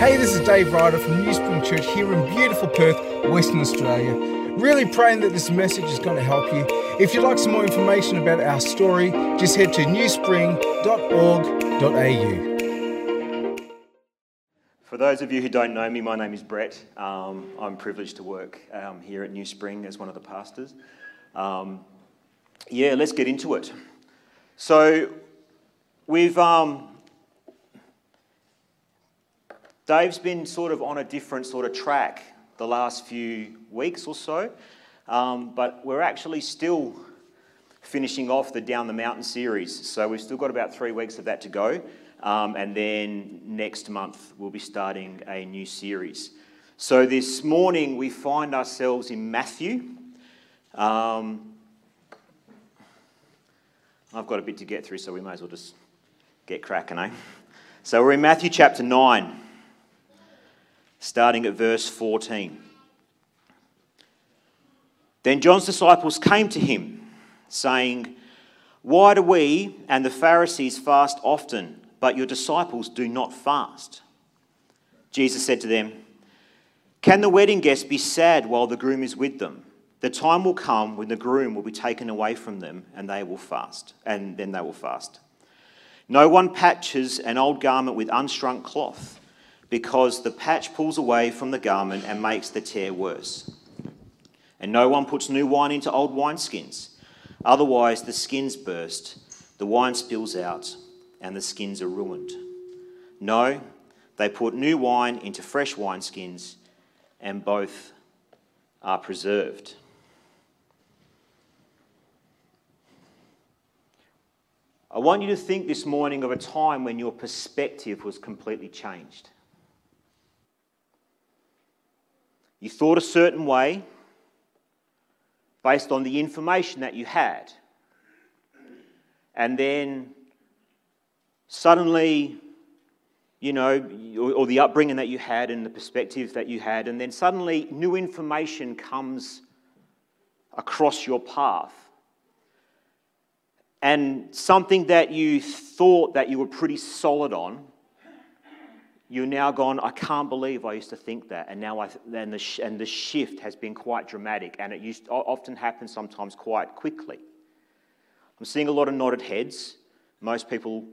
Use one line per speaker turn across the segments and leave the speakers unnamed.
Hey, this is Dave Ryder from New Spring Church here in beautiful Perth, Western Australia. Really praying that this message is going to help you. If you'd like some more information about our story, just head to newspring.org.au.
For those of you who don't know me, my name is Brett. Um, I'm privileged to work um, here at New Spring as one of the pastors. Um, yeah, let's get into it. So, we've. Um, Dave's been sort of on a different sort of track the last few weeks or so, um, but we're actually still finishing off the Down the Mountain series. So, we've still got about three weeks of that to go. Um, and then next month, we'll be starting a new series. So, this morning, we find ourselves in Matthew. Um, I've got a bit to get through, so we may as well just get cracking, eh? So we're in Matthew chapter 9, starting at verse 14. Then John's disciples came to him, saying, Why do we and the Pharisees fast often, but your disciples do not fast? Jesus said to them, Can the wedding guests be sad while the groom is with them? The time will come when the groom will be taken away from them and they will fast, and then they will fast. No one patches an old garment with unshrunk cloth, because the patch pulls away from the garment and makes the tear worse. And no one puts new wine into old wineskins, otherwise the skins burst, the wine spills out, and the skins are ruined. No, they put new wine into fresh wineskins, and both are preserved. I want you to think this morning of a time when your perspective was completely changed. You thought a certain way based on the information that you had. And then suddenly, you know, or, the upbringing that you had and the perspective that you had, and then suddenly new information comes across your path and something that you thought that you were pretty solid on, you're now gone, I can't believe I used to think that. And now I, and, the, and the shift has been quite dramatic, and it used often happens sometimes quite quickly. I'm seeing a lot of nodded heads. Most people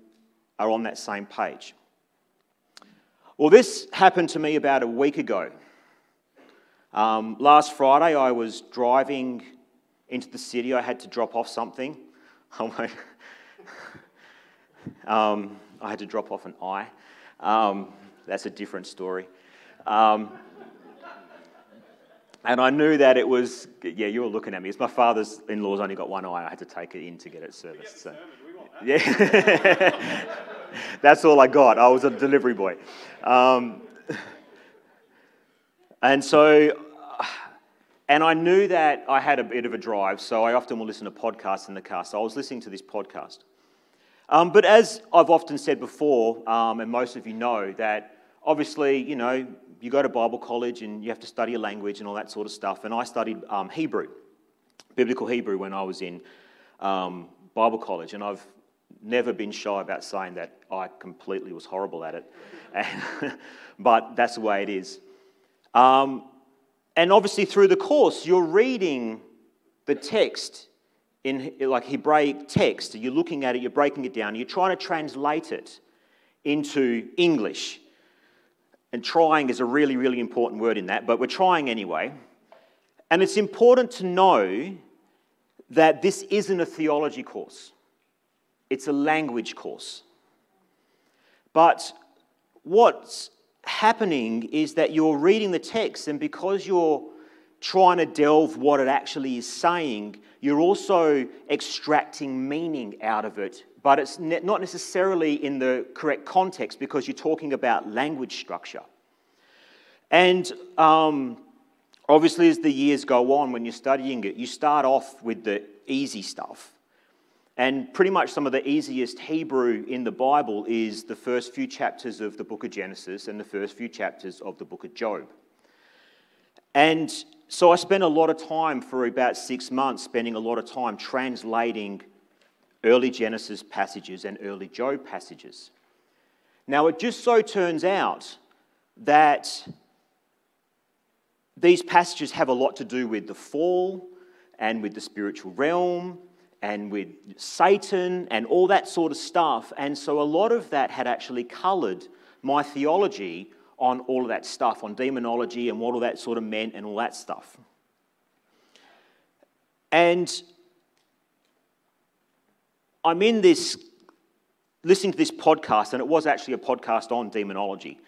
are on that same page. Well, this happened to me about a week ago. Um, last Friday, I was driving into the city. I had to drop off something. Um, I had to drop off an eye. Um, that's a different story. Um, and I knew that it was, yeah, you were looking at me. It's my father's in law's only got one eye. I had to take it in to get it serviced. So. Yeah. That's all I got. I was a delivery boy. Um, and so and I knew that I had a bit of a drive, so I often will listen to podcasts in the car. So I was listening to this podcast. Um, but as I've often said before, um, and most of you know, that obviously, you know, you go to Bible college and you have to study a language and all that sort of stuff. And I studied um, Hebrew, biblical Hebrew, when I was in um, Bible college. And I've never been shy about saying that I completely was horrible at it. but that's the way it is. Um, and obviously, through the course, you're reading the text in like Hebraic text. You're looking at it, you're breaking it down, you're trying to translate it into English. And trying is a really, really important word in that, but we're trying anyway. And it's important to know that this isn't a theology course, it's a language course. But what's happening is that you're reading the text, and because you're trying to delve what it actually is saying, you're also extracting meaning out of it. But it's not necessarily in the correct context because you're talking about language structure. And um, obviously, as the years go on, when you're studying it, you start off with the easy stuff. And pretty much some of the easiest Hebrew in the Bible is the first few chapters of the book of Genesis and the first few chapters of the book of Job. And so I spent a lot of time for about six months, spending a lot of time translating early Genesis passages and early Job passages. Now, it just so turns out that these passages have a lot to do with the fall and with the spiritual realm and with Satan and all that sort of stuff. And so a lot of that had actually coloured my theology on all of that stuff, on demonology and what all that sort of meant and all that stuff. And I'm in this, listening to this podcast, and it was actually a podcast on demonology.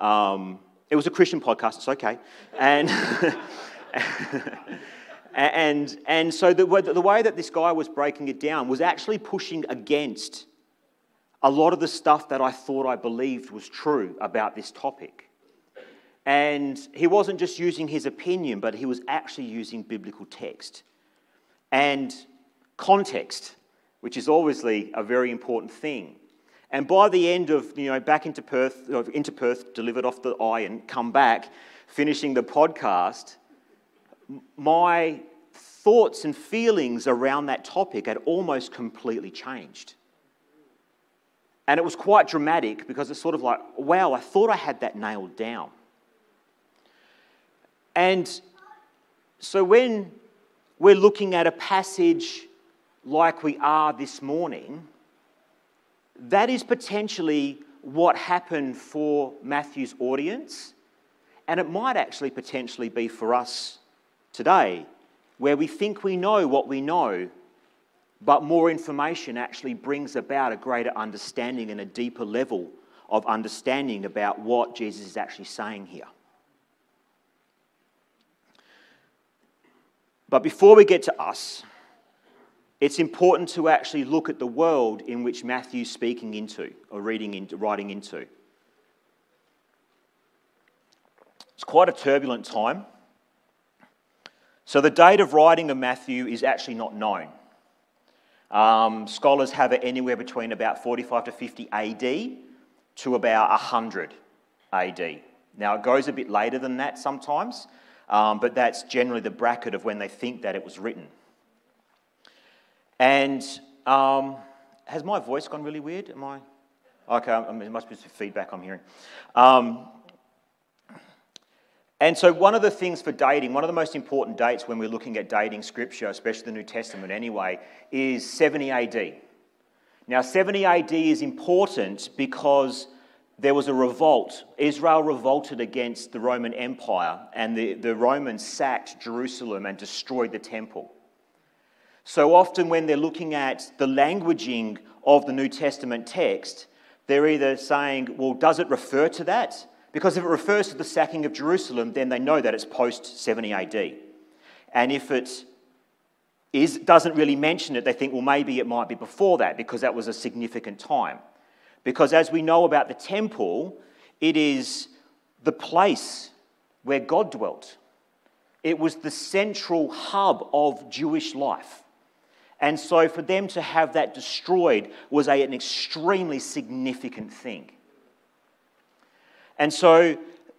Um, it was a Christian podcast, it's okay. And, and, and so the, the way that this guy was breaking it down was actually pushing against a lot of the stuff that I thought I believed was true about this topic. And he wasn't just using his opinion, but he was actually using biblical text and context, which is obviously a very important thing. And by the end of, you know, back into Perth, uh, into Perth, delivered off the eye and come back, finishing the podcast, my thoughts and feelings around that topic had almost completely changed. And it was quite dramatic because it's sort of like, wow, I thought I had that nailed down. And so when we're looking at a passage like we are this morning, that is potentially what happened for Matthew's audience, and it might actually potentially be for us today, where we think we know what we know, but more information actually brings about a greater understanding and a deeper level of understanding about what Jesus is actually saying here. But before we get to us, it's important to actually look at the world in which Matthew's speaking into or reading into, writing into. It's quite a turbulent time. So, the date of writing of Matthew is actually not known. Um, scholars have it anywhere between about 45 to 50 AD to about 100 AD. Now, it goes a bit later than that sometimes, um, but that's generally the bracket of when they think that it was written. And um, has my voice gone really weird? Am I? Okay, I mean, it must be some feedback I'm hearing. Um, and so, one of the things for dating, one of the most important dates when we're looking at dating scripture, especially the New Testament anyway, is 70 AD. Now, 70 AD is important because there was a revolt. Israel revolted against the Roman Empire, and the, the Romans sacked Jerusalem and destroyed the temple. So often, when they're looking at the languaging of the New Testament text, they're either saying, well, does it refer to that? Because if it refers to the sacking of Jerusalem, then they know that it's post 70 AD. And if it is, doesn't really mention it, they think, well, maybe it might be before that because that was a significant time. Because as we know about the temple, it is the place where God dwelt, it was the central hub of Jewish life. And so for them to have that destroyed was a, an extremely significant thing. And so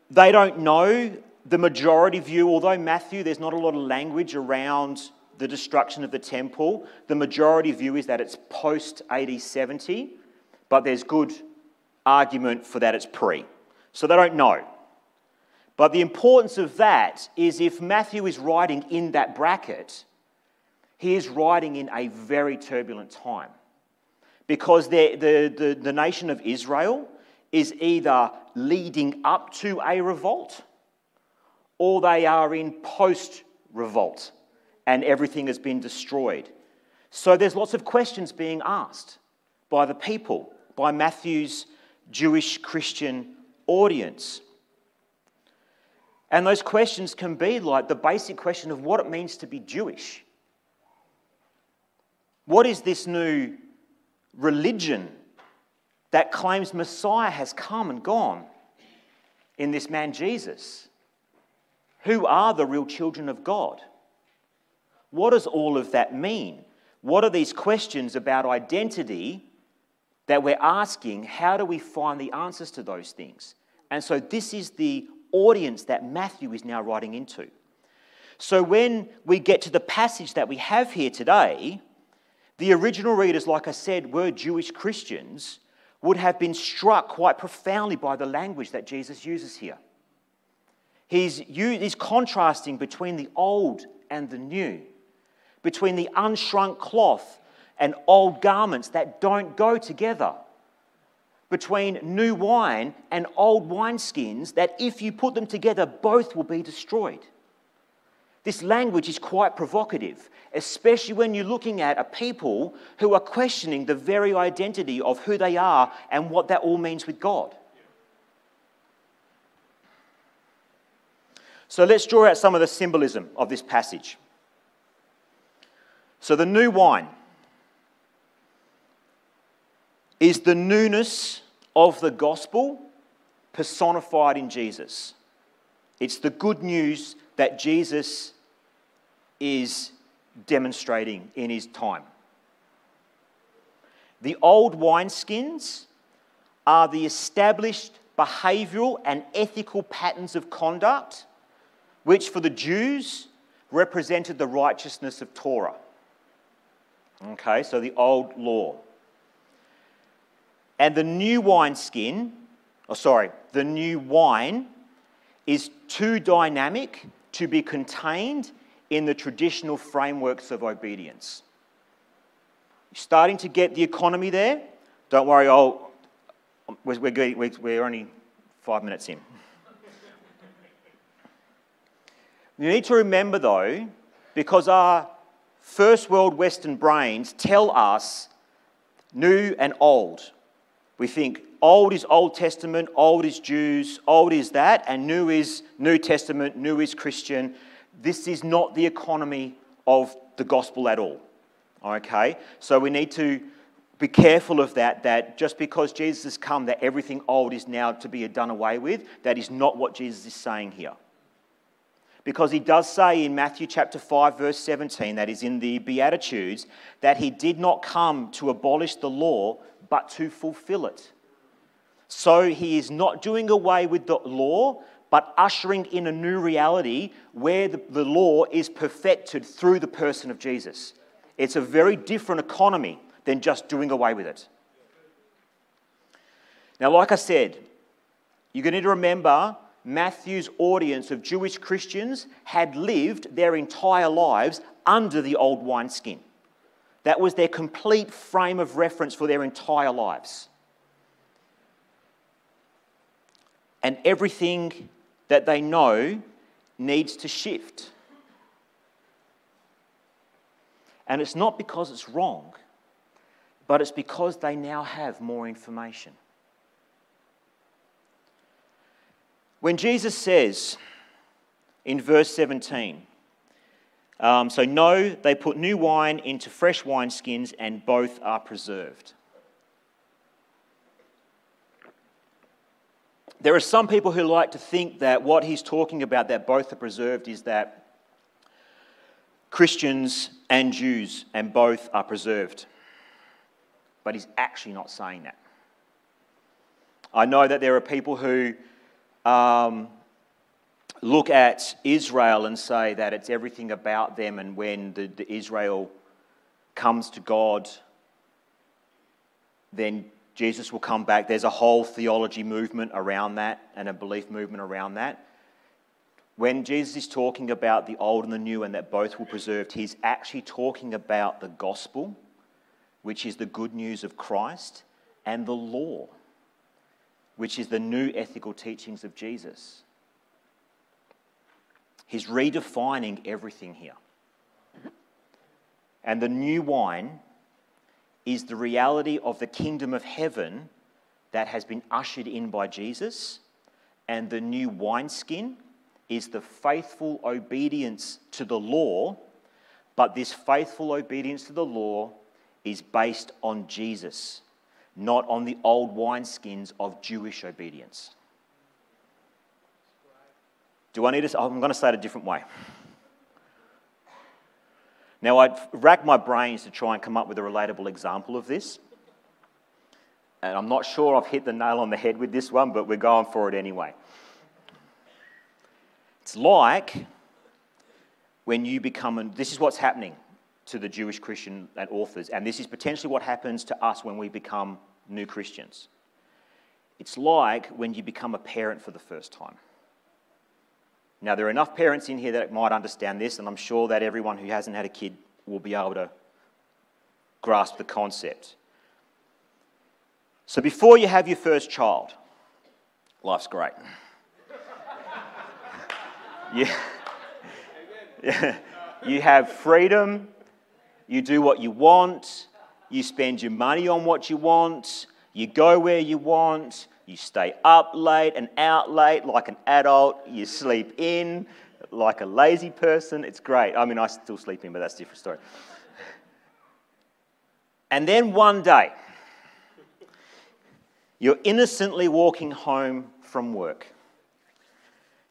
they don't know the majority view, although Matthew, there's not a lot of language around the destruction of the temple. The majority view is that it's post AD 70, but there's good argument for that it's pre. So they don't know. But the importance of that is if Matthew is writing in that bracket, he is writing in a very turbulent time because the, the, the, the nation of Israel is either leading up to a revolt or they are in post revolt and everything has been destroyed. So there's lots of questions being asked by the people, by Matthew's Jewish Christian audience. And those questions can be like the basic question of what it means to be Jewish. What is this new religion that claims Messiah has come and gone in this man Jesus? Who are the real children of God? What does all of that mean? What are these questions about identity that we're asking? How do we find the answers to those things? And so, this is the audience that Matthew is now writing into. So, when we get to the passage that we have here today, the original readers, like I said, were Jewish Christians, would have been struck quite profoundly by the language that Jesus uses here. He's, he's contrasting between the old and the new, between the unshrunk cloth and old garments that don't go together, between new wine and old wineskins that, if you put them together, both will be destroyed. This language is quite provocative, especially when you're looking at a people who are questioning the very identity of who they are and what that all means with God. So let's draw out some of the symbolism of this passage. So, the new wine is the newness of the gospel personified in Jesus. It's the good news that Jesus is demonstrating in his time. The old wineskins are the established behavioral and ethical patterns of conduct, which for the Jews represented the righteousness of Torah. Okay, so the old law. And the new wineskin, oh, sorry, the new wine is too dynamic to be contained in the traditional frameworks of obedience. You're starting to get the economy there. Don't worry, I'll, we're, we're, we're only five minutes in. you need to remember, though, because our first world Western brains tell us new and old. We think old is Old Testament, old is Jews, old is that, and new is New Testament, new is Christian. This is not the economy of the gospel at all. Okay? So we need to be careful of that, that just because Jesus has come, that everything old is now to be done away with. That is not what Jesus is saying here. Because he does say in Matthew chapter 5, verse 17, that is in the Beatitudes, that he did not come to abolish the law, but to fulfill it. So he is not doing away with the law, but ushering in a new reality where the, the law is perfected through the person of Jesus. It's a very different economy than just doing away with it. Now, like I said, you're going to need to remember Matthew's audience of Jewish Christians had lived their entire lives under the old wineskin. That was their complete frame of reference for their entire lives. And everything that they know needs to shift. And it's not because it's wrong, but it's because they now have more information. When Jesus says in verse 17, um, so no, they put new wine into fresh wineskins and both are preserved. There are some people who like to think that what he's talking about, that both are preserved, is that Christians and Jews and both are preserved. But he's actually not saying that. I know that there are people who um, look at Israel and say that it's everything about them, and when the, the Israel comes to God, then Jesus will come back. There's a whole theology movement around that and a belief movement around that. When Jesus is talking about the old and the new and that both were preserved, he's actually talking about the gospel, which is the good news of Christ, and the law, which is the new ethical teachings of Jesus. He's redefining everything here. And the new wine is the reality of the kingdom of heaven that has been ushered in by Jesus. And the new wineskin is the faithful obedience to the law. But this faithful obedience to the law is based on Jesus not on the old wineskins of Jewish obedience. Do I need to? I'm going to say it a different way. Now, I'd racked my brains to try and come up with a relatable example of this. And I'm not sure I've hit the nail on the head with this one, but we're going for it anyway. It's like when you become, and this is what's happening to the Jewish Christian and authors. And this is potentially what happens to us when we become new Christians. It's like when you become a parent for the first time. Now, there are enough parents in here that might understand this, and I'm sure that everyone who hasn't had a kid will be able to grasp the concept. So, before you have your first child, life's great. yeah. You have freedom, you do what you want, you spend your money on what you want, you go where you want, you stay up late and out late like an adult. You sleep in like a lazy person. It's great. I mean, I still sleep in, but that's a different story. And then one day, you're innocently walking home from work.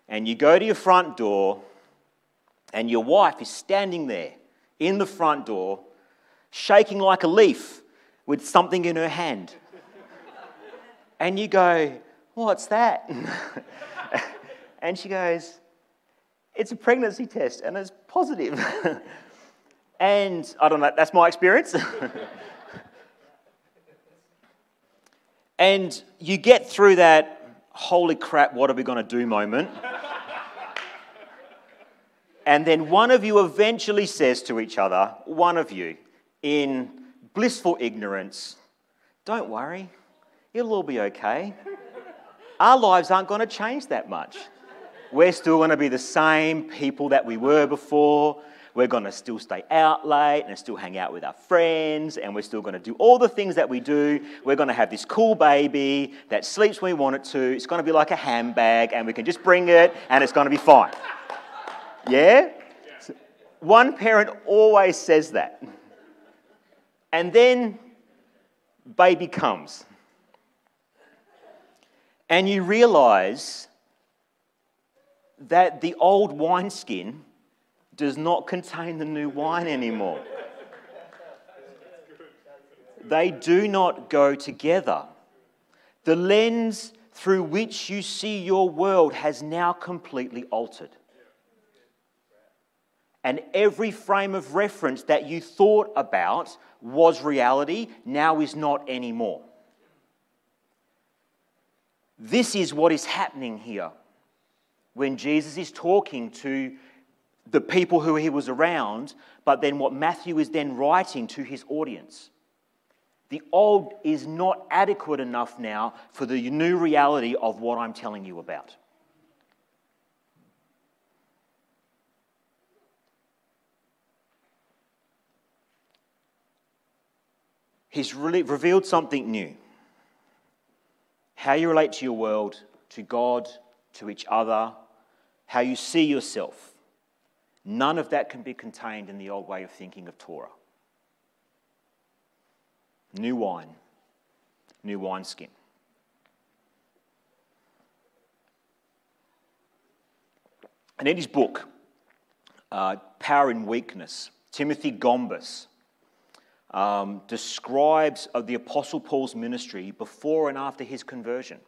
And you go to your front door, and your wife is standing there in the front door, shaking like a leaf with something in her hand and you go, What's that? and she goes, It's a pregnancy test and it's positive. and I don't know, that's my experience. and you get through that holy crap, what are we going to do moment. and then one of you eventually says to each other, one of you, in blissful ignorance, Don't worry, it'll all be okay. Our lives aren't going to change that much. We're still going to be the same people that we were before. We're going to still stay out late and still hang out with our friends, and we're still going to do all the things that we do. We're going to have this cool baby that sleeps when we want it to. It's going to be like a handbag, and we can just bring it, and it's going to be fine. Yeah? One parent always says that. And then baby comes and you realize that the old wineskin does not contain the new wine anymore. They do not go together. The lens through which you see your world has now completely altered. And every frame of reference that you thought about was reality now is not anymore. This is what is happening here when Jesus is talking to the people who he was around, but then what Matthew is then writing to his audience. The old is not adequate enough now for the new reality of what I'm telling you about. He's really revealed something new how you relate to your world, to God, to each other, how you see yourself. None of that can be contained in the old way of thinking of Torah. New wine, new wineskin. And in his book, uh, Power in Weakness, Timothy Gombis um, describes of the Apostle Paul's ministry before and after his conversion.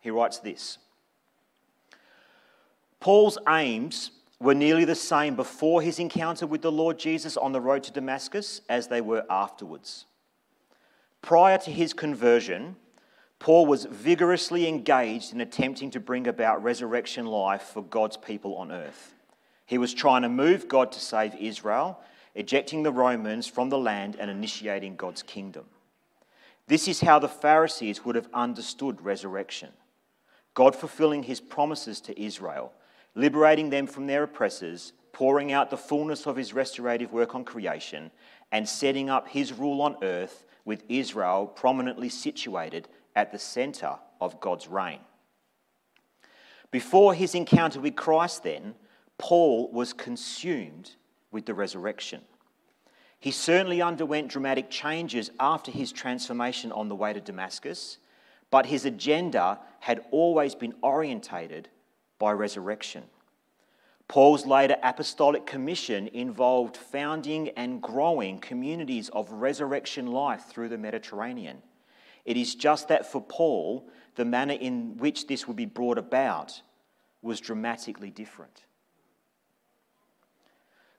He writes this Paul's aims were nearly the same before his encounter with the Lord Jesus on the road to Damascus as they were afterwards. Prior to his conversion, Paul was vigorously engaged in attempting to bring about resurrection life for God's people on earth. He was trying to move God to save Israel ejecting the Romans from the land and initiating God's kingdom. This is how the Pharisees would have understood resurrection God fulfilling his promises to Israel, liberating them from their oppressors, pouring out the fullness of his restorative work on creation, and setting up his rule on earth with Israel prominently situated at the center of God's reign. Before his encounter with Christ, then, Paul was consumed with the resurrection. He certainly underwent dramatic changes after his transformation on the way to Damascus, but his agenda had always been orientated by resurrection. Paul's later apostolic commission involved founding and growing communities of resurrection life through the Mediterranean. It is just that for Paul, the manner in which this would be brought about was dramatically different.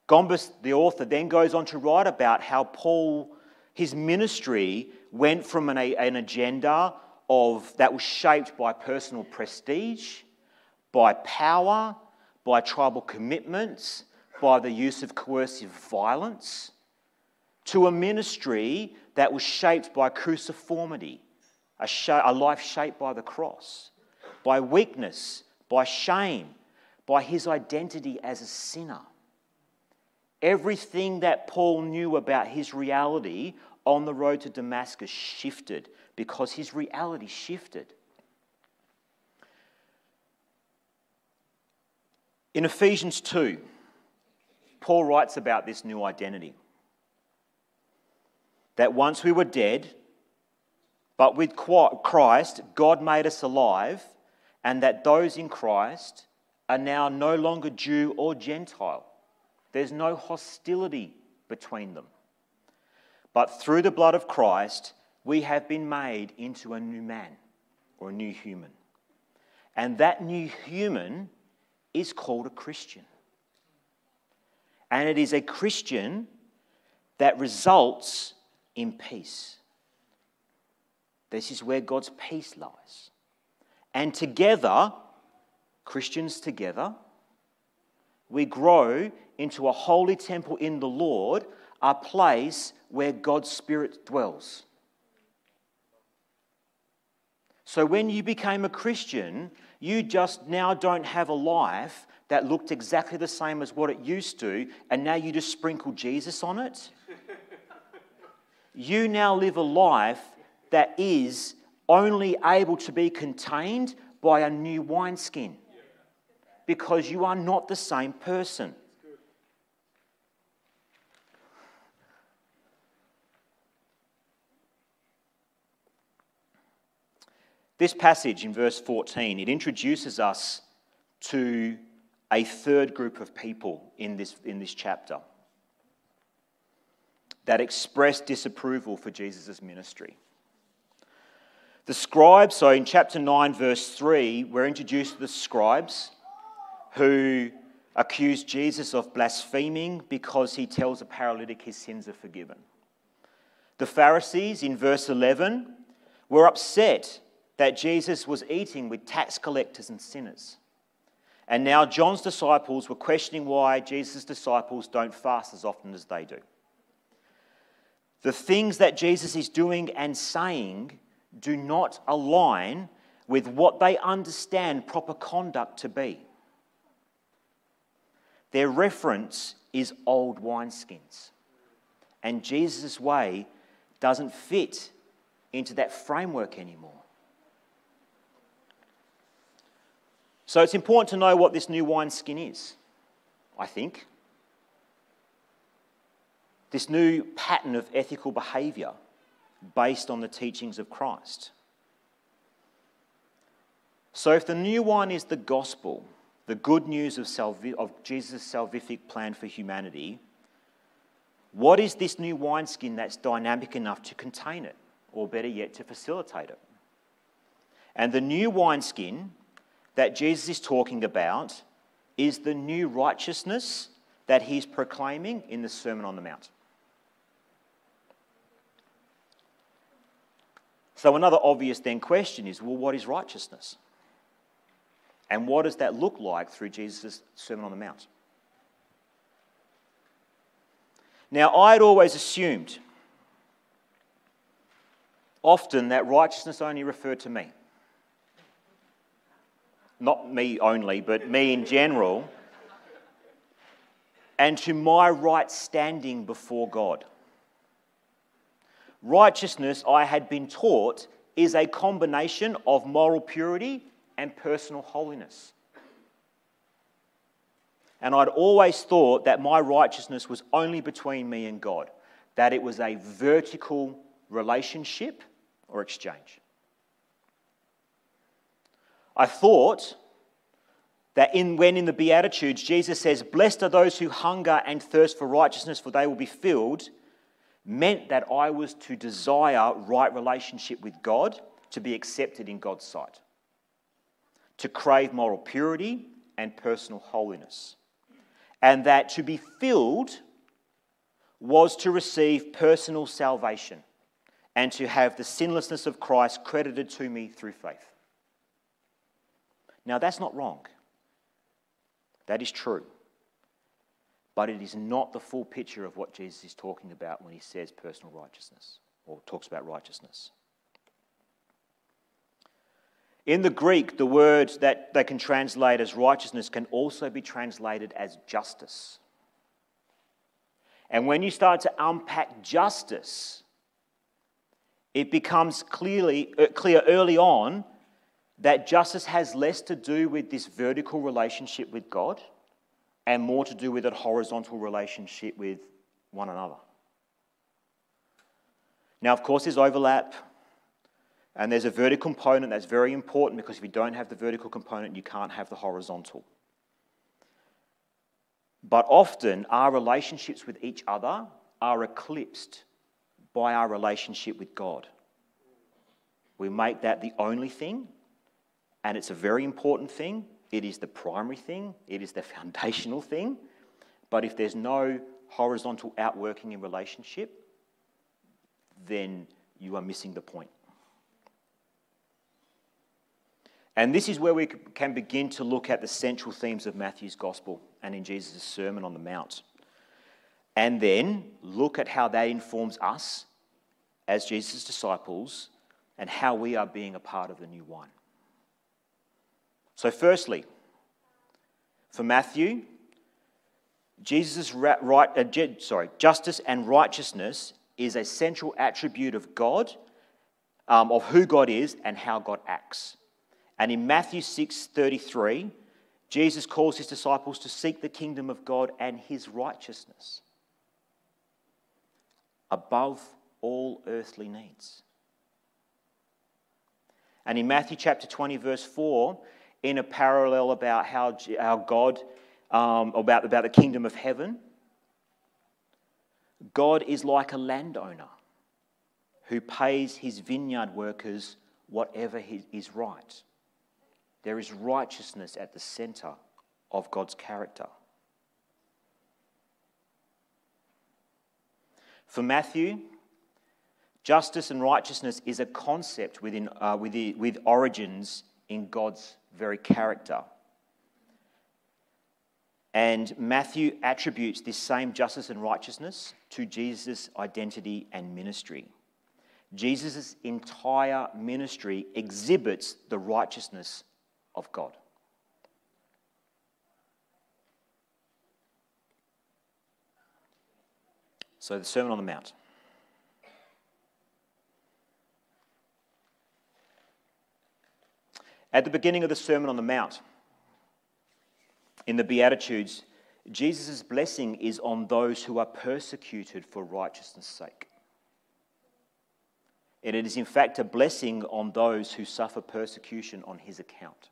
Gombis, the author, then goes on to write about how Paul His ministry went from an, an agenda of, that was shaped by personal prestige, by power, by tribal commitments, by the use of coercive violence, to a ministry that was shaped by cruciformity, a, sh- a life shaped by the cross, by weakness, by shame, by his identity as a sinner. Everything that Paul knew about his reality on the road to Damascus shifted because his reality shifted. In Ephesians 2, Paul writes about this new identity. That once we were dead, but with Christ, God made us alive, and that those in Christ are now no longer Jew or Gentile. There's no hostility between them. But through the blood of Christ, we have been made into a new man or a new human. And that new human is called a Christian. And it is a Christian that results in peace. This is where God's peace lies. And together, Christians together, we grow into a holy temple in the Lord, a place where God's Spirit dwells. So when you became a Christian, you just now don't have a life that looked exactly the same as what it used to, and now you just sprinkle Jesus on it. you now live a life that is only able to be contained by a new wineskin because you are not the same person. This passage in verse 14, it introduces us to a third group of people in this, in this chapter that express disapproval for Jesus' ministry. The scribes, so in chapter 9, verse 3, we're introduced to the scribes who accuse Jesus of blaspheming because he tells a paralytic his sins are forgiven. The Pharisees, in verse 11, were upset that Jesus was eating with tax collectors and sinners. And now John's disciples were questioning why Jesus' disciples don't fast as often as they do. The things that Jesus is doing and saying do not align with what they understand proper conduct to be. Their reference is old wineskins. And Jesus' way doesn't fit into that framework anymore. So it's important to know what this new wineskin is, I think. This new pattern of ethical behaviour based on the teachings of Christ. So, if the new wine is the gospel, the good news of, salvi- of Jesus' salvific plan for humanity, what is this new wineskin that's dynamic enough to contain it, or better yet, to facilitate it? And the new wineskin that Jesus is talking about is the new righteousness that he's proclaiming in the Sermon on the Mount. So, another obvious then question is well, what is righteousness? And what does that look like through Jesus' Sermon on the Mount? Now, I had always assumed often that righteousness only referred to me not me only, but me in general, and to my right standing before God. Righteousness, I had been taught, is a combination of moral purity and personal holiness. And I'd always thought that my righteousness was only between me and God, that it was a vertical relationship or exchange. I thought that in, when in the Beatitudes Jesus says, Blessed are those who hunger and thirst for righteousness, for they will be filled, meant that I was to desire right relationship with God to be accepted in God's sight, to crave moral purity and personal holiness, and that to be filled was to receive personal salvation and to have the sinlessness of Christ credited to me through faith. Now, that's not wrong. That is true. But it is not the full picture of what Jesus is talking about when he says personal righteousness or talks about righteousness. In the Greek, the word that they can translate as righteousness can also be translated as justice. And when you start to unpack justice, it becomes clearly, uh, clear early on that justice has less to do with this vertical relationship with God and more to do with a horizontal relationship with one another. Now, of course, there's overlap, and there's a vertical component that's very important because if you don't have the vertical component, you can't have the horizontal. But often, our relationships with each other are eclipsed by our relationship with God. We make that the only thing, and it's a very important thing. It is the primary thing, it is the foundational thing. But if there's no horizontal outworking in relationship, then you are missing the point. And this is where we can begin to look at the central themes of Matthew's gospel and in Jesus' Sermon on the Mount. And then look at how that informs us as Jesus' disciples and how we are being a part of the new wine. So, firstly, for Matthew, Jesus' right, uh, sorry, justice and righteousness is a central attribute of God, um, of who God is and how God acts. And in Matthew 6:33, Jesus calls his disciples to seek the kingdom of God and his righteousness above all earthly needs. And in Matthew chapter 20, verse 4, in a parallel about how, our God, um, about, about the kingdom of heaven. God is like a landowner who pays his vineyard workers whatever is right. There is righteousness at the center of God's character. For Matthew, justice and righteousness is a concept within, uh, with, the, with origins in God's very character. And Matthew attributes this same justice and righteousness to Jesus' identity and ministry. Jesus' entire ministry exhibits the righteousness of God. So, the Sermon on the Mount. At the beginning of the Sermon on the Mount, in the Beatitudes, Jesus' blessing is on those who are persecuted for righteousness' sake. And it is, in fact, a blessing on those who suffer persecution on his account.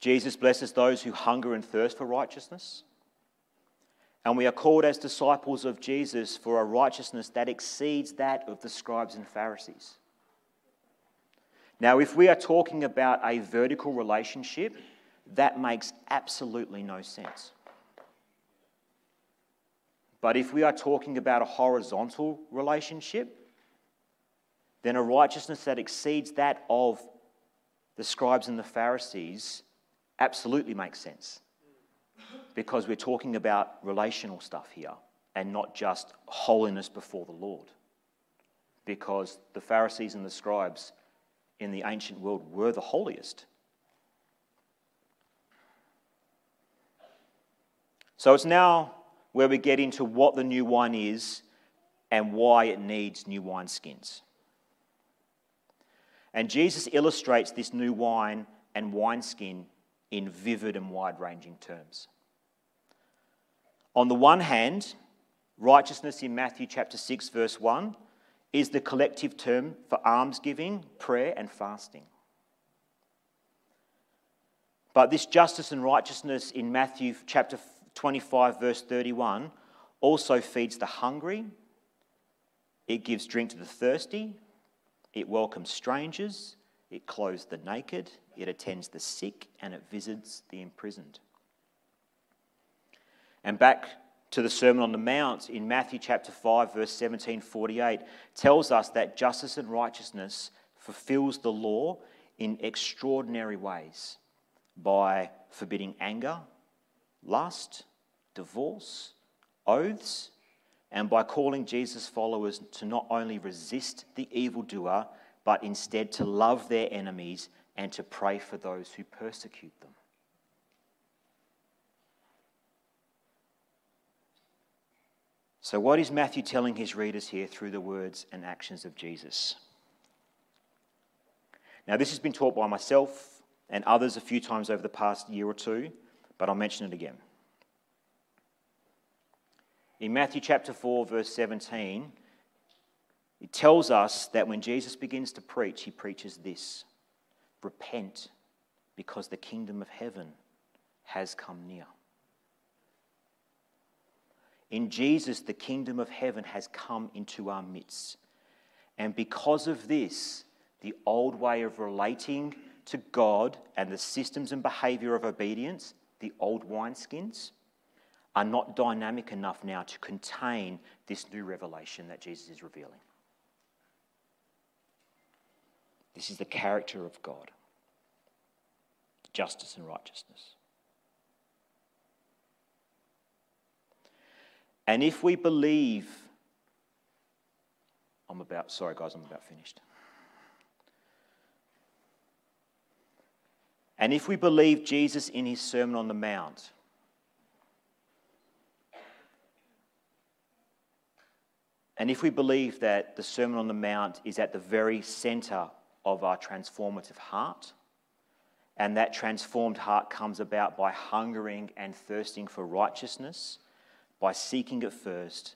Jesus blesses those who hunger and thirst for righteousness. And we are called as disciples of Jesus for a righteousness that exceeds that of the scribes and Pharisees. Now, if we are talking about a vertical relationship, that makes absolutely no sense. But if we are talking about a horizontal relationship, then a righteousness that exceeds that of the scribes and the Pharisees absolutely makes sense. Because we're talking about relational stuff here and not just holiness before the Lord. Because the Pharisees and the scribes in the ancient world were the holiest. So it's now where we get into what the new wine is and why it needs new wineskins. And Jesus illustrates this new wine and wineskin in vivid and wide ranging terms. On the one hand, righteousness in Matthew chapter 6, verse 1 is the collective term for almsgiving, prayer, and fasting. But this justice and righteousness in Matthew chapter 25, verse 31, also feeds the hungry, it gives drink to the thirsty, it welcomes strangers, it clothes the naked, it attends the sick, and it visits the imprisoned. And back to the Sermon on the Mount in Matthew chapter 5, verse 17 48, tells us that justice and righteousness fulfills the law in extraordinary ways by forbidding anger, lust, divorce, oaths, and by calling Jesus' followers to not only resist the evildoer, but instead to love their enemies and to pray for those who persecute them. So, what is Matthew telling his readers here through the words and actions of Jesus? Now, this has been taught by myself and others a few times over the past year or two, but I'll mention it again. In Matthew chapter 4, verse 17, it tells us that when Jesus begins to preach, he preaches this Repent, because the kingdom of heaven has come near. In Jesus, the kingdom of heaven has come into our midst. And because of this, the old way of relating to God and the systems and behavior of obedience, the old wineskins, are not dynamic enough now to contain this new revelation that Jesus is revealing. This is the character of God justice and righteousness. And if we believe, I'm about, sorry guys, I'm about finished. And if we believe Jesus in his Sermon on the Mount, and if we believe that the Sermon on the Mount is at the very center of our transformative heart, and that transformed heart comes about by hungering and thirsting for righteousness, by seeking it first.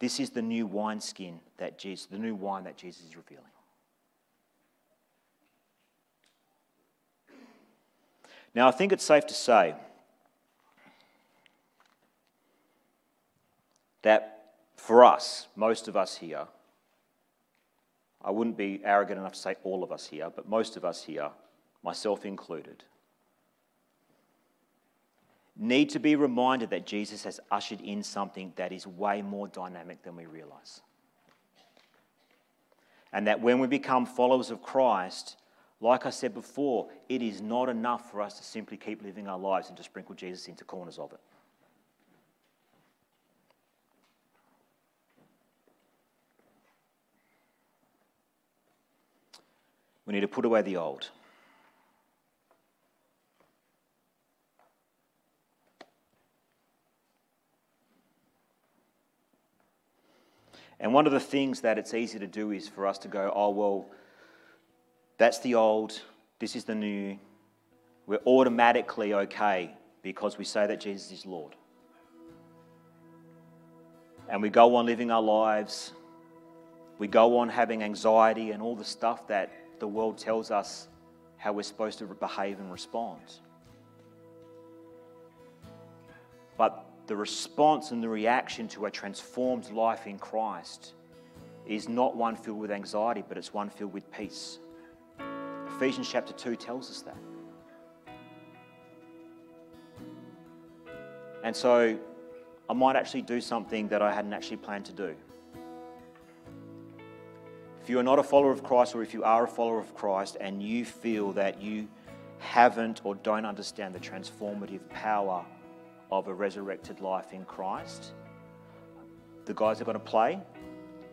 This is the new wineskin that Jesus, the new wine that Jesus is revealing. Now, I think it's safe to say that for us, most of us here, I wouldn't be arrogant enough to say all of us here, but most of us here, myself included, need to be reminded that Jesus has ushered in something that is way more dynamic than we realize. And that when we become followers of Christ, like I said before, it is not enough for us to simply keep living our lives and to sprinkle Jesus into corners of it. We need to put away the old. And one of the things that it's easy to do is for us to go, oh, well, that's the old, this is the new. We're automatically okay because we say that Jesus is Lord. And we go on living our lives. We go on having anxiety and all the stuff that the world tells us how we're supposed to behave and respond. But the response and the reaction to a transformed life in Christ is not one filled with anxiety, but it's one filled with peace. Ephesians chapter 2 tells us that. And so I might actually do something that I hadn't actually planned to do. If you are not a follower of Christ, or if you are a follower of Christ and you feel that you haven't or don't understand the transformative power of a resurrected life in Christ, the guys are going to play.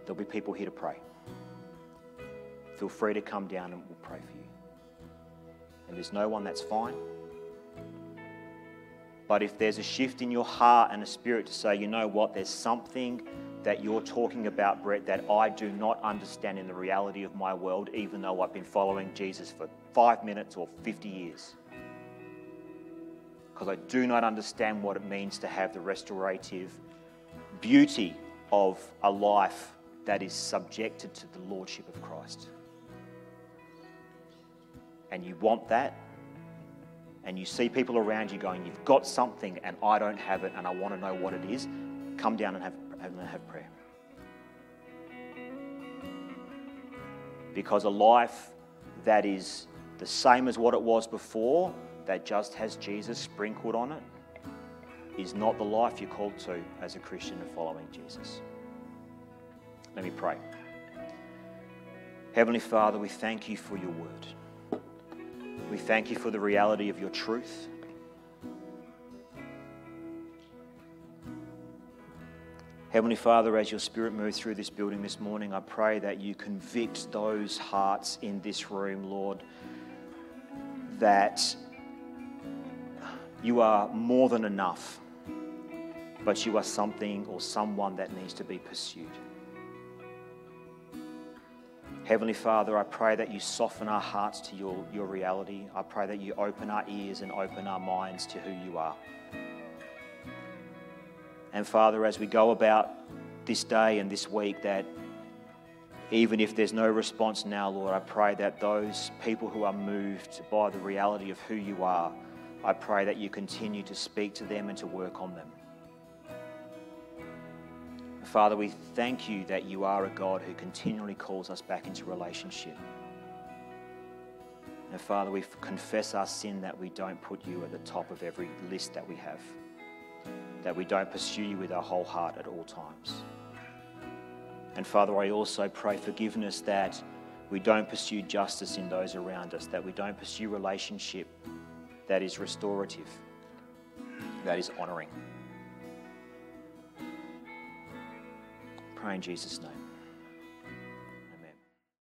There'll be people here to pray. Feel free to come down and we'll pray for you. And there's no one that's fine. But if there's a shift in your heart and a spirit to say, you know what, there's something that you're talking about, Brett, that I do not understand in the reality of my world, even though I've been following Jesus for five minutes or 50 years because I do not understand what it means to have the restorative beauty of a life that is subjected to the Lordship of Christ. And you want that, and you see people around you going, You've got something, and I don't have it, and I want to know what it is, come down and have, and have prayer. Because a life that is the same as what it was before that just has Jesus sprinkled on it is not the life you're called to as a Christian and following Jesus. Let me pray. Heavenly Father, we thank you for your word. We thank you for the reality of your truth. Heavenly Father, as your Spirit moves through this building this morning, I pray that you convict those hearts in this room, Lord, that you are more than enough, but you are something or someone that needs to be pursued. Heavenly Father, I pray that you soften our hearts to your, your reality. I pray that you open our ears and open our minds to who you are. And Father, as we go about this day and this week, that even if there's no response now, Lord, I pray that those people who are moved by the reality of who you are, I pray that you continue to speak to them and to work on them. Father, we thank you that you are a God who continually calls us back into relationship. And Father, we confess our sin that we don't put you at the top of every list that we have that we don't pursue you with our whole heart at all times. And Father, I also pray forgiveness that we don't pursue justice in those around us, that we don't pursue relationship that is restorative, that is honoring. Pray in Jesus' name.